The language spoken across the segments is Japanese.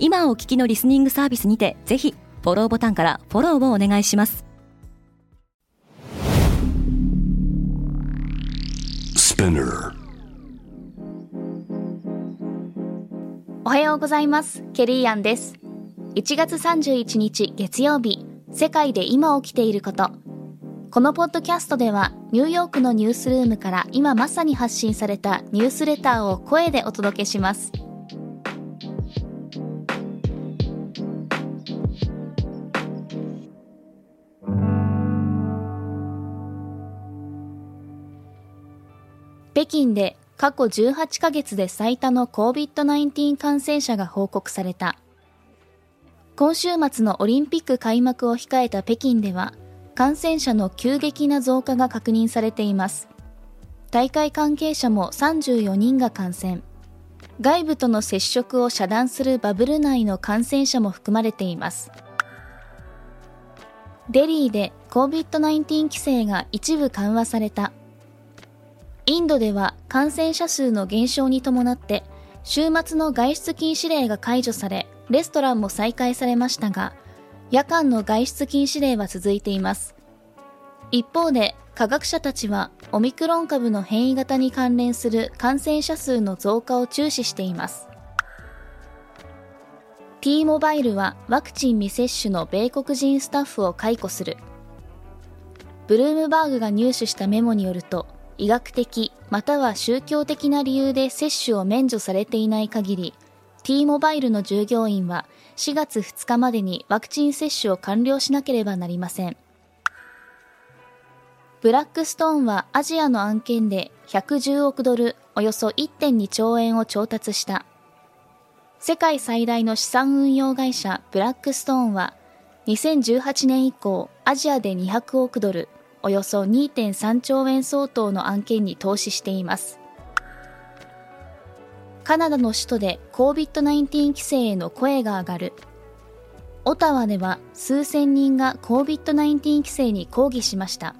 今お聞きのリスニングサービスにてぜひフォローボタンからフォローをお願いします。おはようございます。ケリーアンです。1月31日月曜日世界で今起きていること。このポッドキャストではニューヨークのニュースルームから今まさに発信されたニュースレターを声でお届けします北京で過去18ヶ月で最多の COVID-19 感染者が報告された。今週末のオリンピック開幕を控えた北京では、感染者の急激な増加が確認されています。大会関係者も34人が感染。外部との接触を遮断するバブル内の感染者も含まれています。デリーで COVID-19 規制が一部緩和された。インドでは感染者数の減少に伴って週末の外出禁止令が解除されレストランも再開されましたが夜間の外出禁止令は続いています。一方で科学者たちはオミクロン株の変異型に関連する感染者数の増加を注視しています。T モバイルはワクチン未接種の米国人スタッフを解雇する。ブルームバーグが入手したメモによると医学的または宗教的な理由で接種を免除されていない限り T モバイルの従業員は4月2日までにワクチン接種を完了しなければなりません。ブラックストーンはアジアの案件で110億ドルおよそ1.2兆円を調達した。世界最大の資産運用会社ブラックストーンは2018年以降アジアで200億ドルおよそ2.3兆円相当の案件に投資しています。カナダの首都で COVID-19 規制への声が上がる。オタワでは数千人が COVID-19 規制に抗議しました。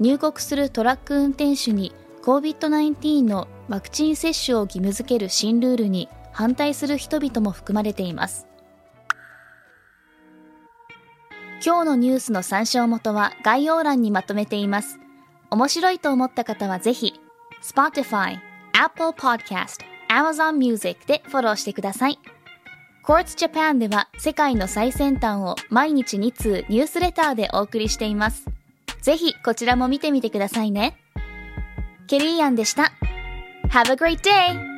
入国するトラック運転手に COVID-19 のワクチン接種を義務付ける新ルールに反対する人々も含まれています。今日のニュースの参照元は概要欄にまとめています。面白いと思った方はぜひ、Spotify、Apple Podcast、Amazon Music でフォローしてください。Quartz Japan では世界の最先端を毎日2通ニュースレターでお送りしています。ぜひこちらも見てみてくださいね。ケリーアンでした。Have a great day!